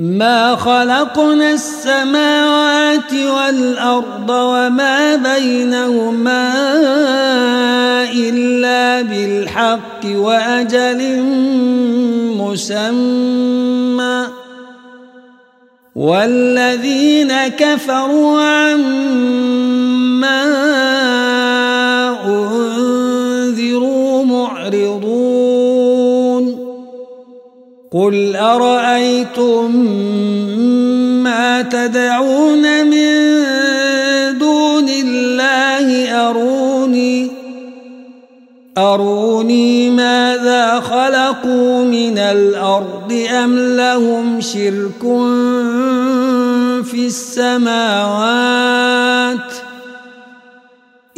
ما خلقنا السماوات والأرض وما بينهما إلا بالحق وأجل مسمى. والذين كفروا عما أنذروا معرضون قل أرأيتم ما تدعون من دون الله أروني أروني ماذا خلقوا من الأرض أم لهم شرك في السماوات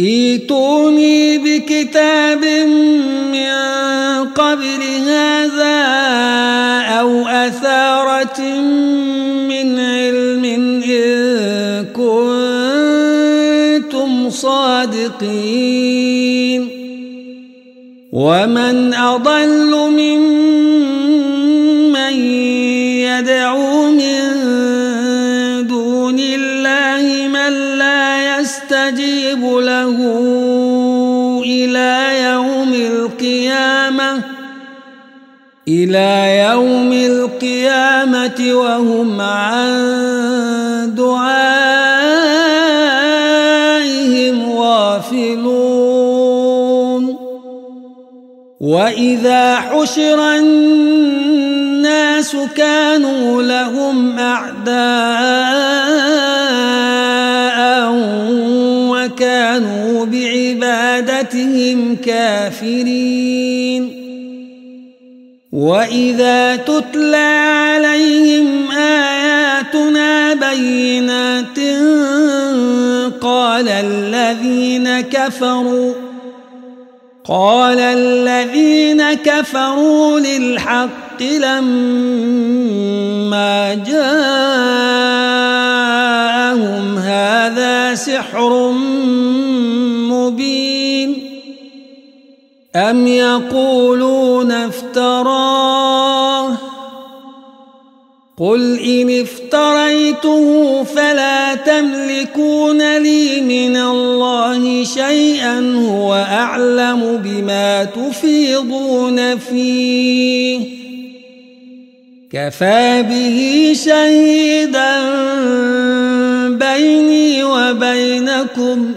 ايتوني بكتاب من قبل هذا أو أثارة من علم إن كنتم صادقين. ومن أضل ممن يدعو من يستجيب له إلى يوم القيامة إلى يوم القيامة وهم عن دعائهم غافلون. وإذا حشر الناس كانوا لهم أعداء بعبادتهم كافرين وإذا تتلى عليهم آياتنا بينات قال الذين كفروا قال الذين كفروا للحق لما جاءهم هذا سحر مبين أم يقولون افتراه قل إن افتريته فلا تملكون لي من الله شيئا هو أعلم بما تفيضون فيه كفى به شهيدا بيني وبينكم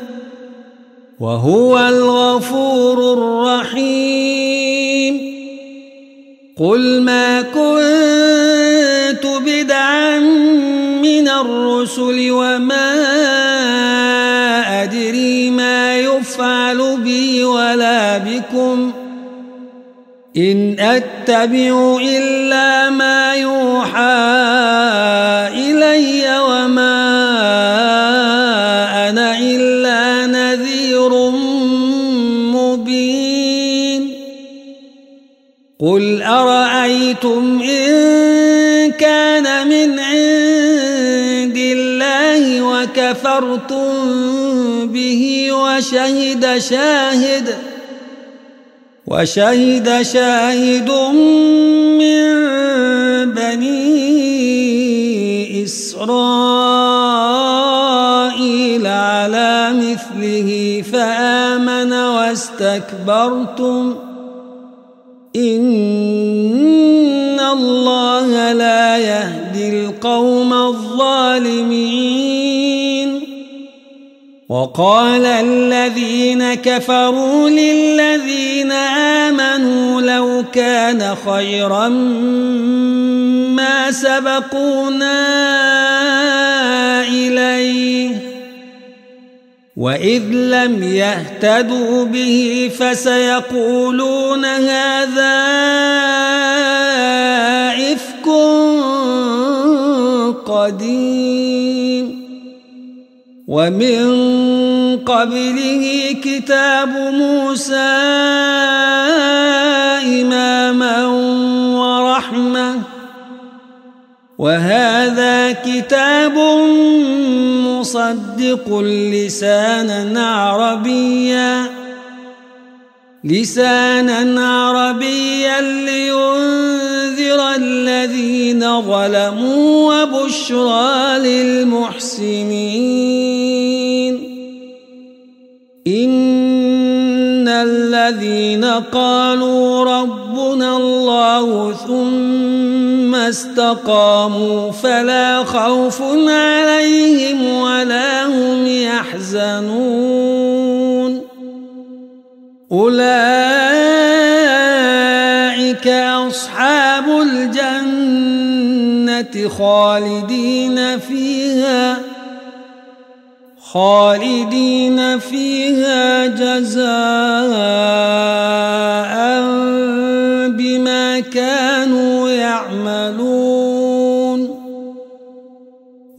وهو الغفور الرحيم. قل ما كنت بدعا من الرسل وما أدري ما يفعل بي ولا بكم. إن أتبع إلا ما قل أرأيتم إن كان من عند الله وكفرتم به وشهد شاهد وشهد شاهد من بني إسرائيل على مثله فآمن واستكبرتم إن الله لا يهدي القوم الظالمين. وقال الذين كفروا للذين آمنوا لو كان خيرا ما سبقونا إليه. وإذ لم يهتدوا به فسيقولون هذا إفك قديم ومن قبله كتاب موسى إماما ورحمة وهذا كتاب مصدق لسانا عربيا. لسانا عربيا لينذر الذين ظلموا وبشرى للمحسنين. إن الذين قالوا ربنا الله ثم استقاموا فلا خوف عليهم ولا هم يحزنون. أولئك أصحاب الجنة خالدين فيها خالدين فيها جزاء بما كانوا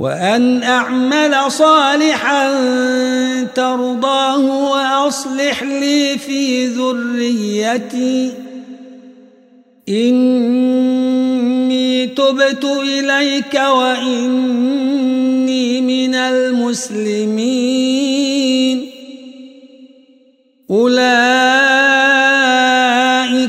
وأن أعمل صالحا ترضاه وأصلح لي في ذريتي. إني تبت إليك وإني من المسلمين. أولئك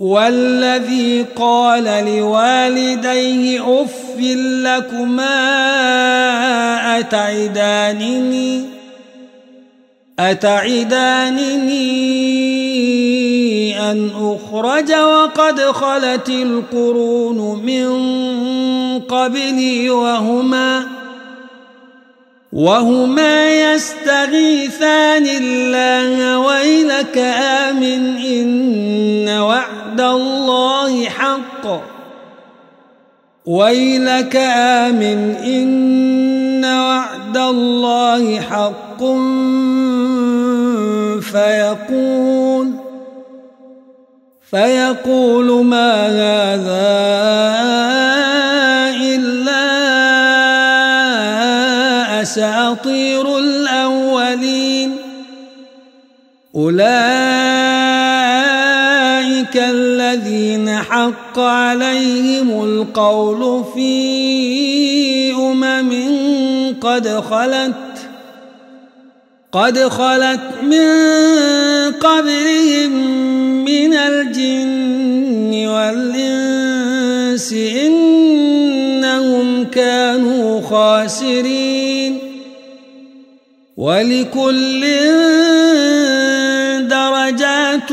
والذي قال لوالديه أف لكما أتعدانني؟ أتعدانني أن أخرج وقد خلت القرون من قبلي وهما وهما يستغيثان الله ويلك آمن إن وعد الله حق. ويلك آمن إن وعد الله حق فيقول فيقول ما هذا إلا أساطير الأولين. أولئك حق عليهم القول في أمم قد خلت قد خلت من قبلهم من الجن والإنس إنهم كانوا خاسرين. ولكل درجات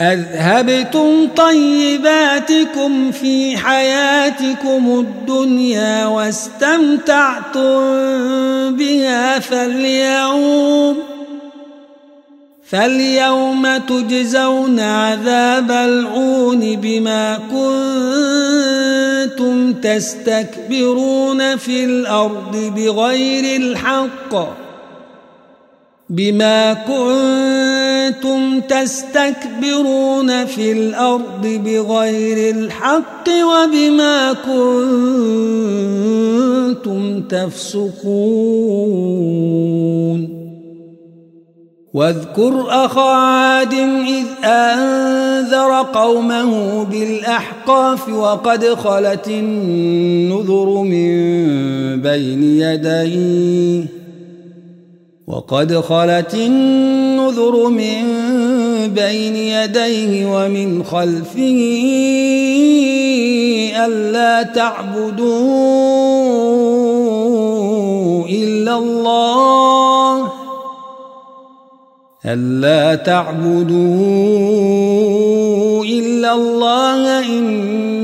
أذهبتم طيباتكم في حياتكم الدنيا واستمتعتم بها فاليوم فاليوم تجزون عذاب العون بما كنتم تستكبرون في الأرض بغير الحق بما كنتم تستكبرون في الأرض بغير الحق وبما كنتم تفسقون. واذكر أخا عاد إذ أنذر قومه بالأحقاف وقد خلت النذر من بين يديه. وقد خلت النذر من بين يديه ومن خلفه ألا تعبدوا إلا الله ألا تعبدوا إلا الله إني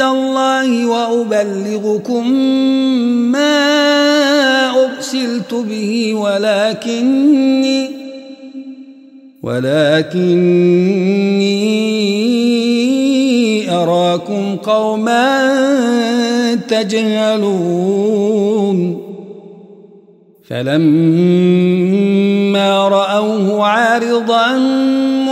الله وأبلغكم ما أرسلت به ولكني ولكني أراكم قوما تجهلون فلما رأوه عارضا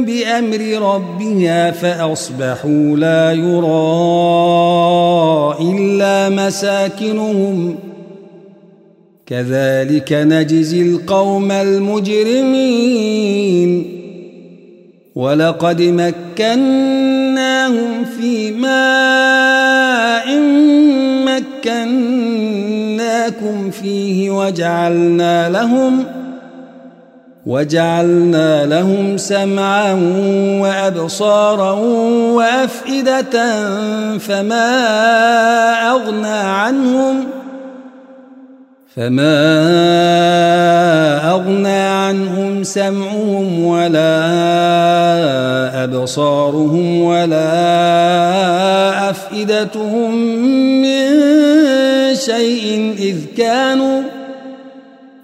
بأمر ربها فأصبحوا لا يرى إلا مساكنهم. كذلك نجزي القوم المجرمين. ولقد مكناهم في ماء مكناكم فيه وجعلنا لهم وجعلنا لهم سمعا وأبصارا وأفئدة فما أغنى عنهم فما أغنى عنهم سمعهم ولا أبصارهم ولا أفئدتهم من شيء إذ كانوا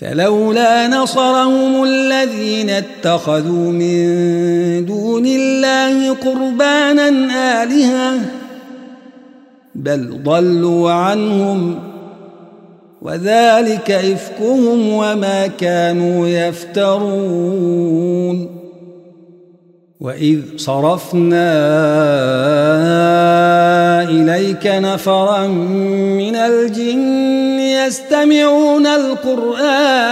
فلولا نصرهم الذين اتخذوا من دون الله قربانا آلهة بل ضلوا عنهم وذلك إفكهم وما كانوا يفترون. وإذ صرفنا إليك نفرا من الجن يستمعون القرآن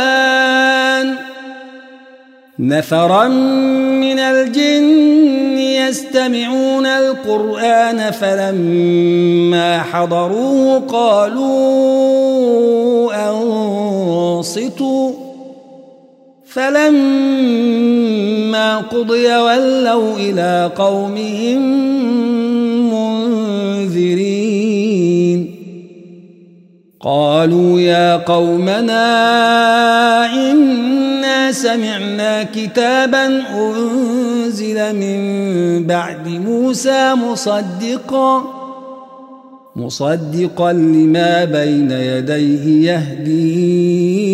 نفرا من الجن يستمعون القرآن فلما حضروه قالوا أنصتوا فلما قضي ولوا إلى قومهم منذرين. قالوا يا قومنا إنا سمعنا كتابا أنزل من بعد موسى مصدقا مصدقا لما بين يديه يهدي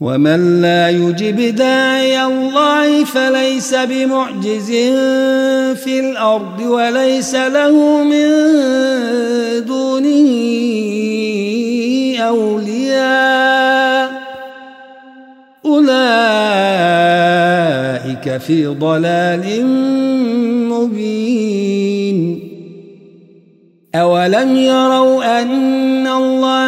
ومن لا يجب داعي الله فليس بمعجز في الأرض وليس له من دونه أولياء أولئك في ضلال مبين أولم يروا أن الله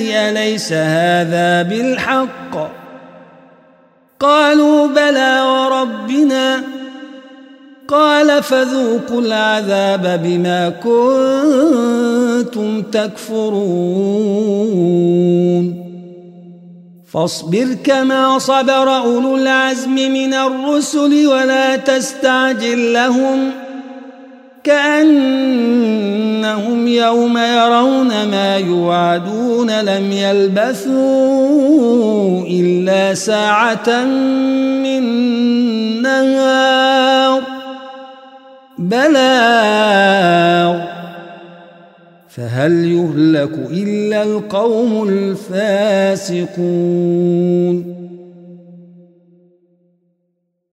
أليس هذا بالحق. قالوا بلى وربنا. قال فذوقوا العذاب بما كنتم تكفرون. فاصبر كما صبر أولو العزم من الرسل ولا تستعجل لهم ۖ. كأنهم يوم يرون ما يوعدون. لم يلبثوا إلا ساعة من نهار. بلاغ فهل يهلك إلا القوم الفاسقون.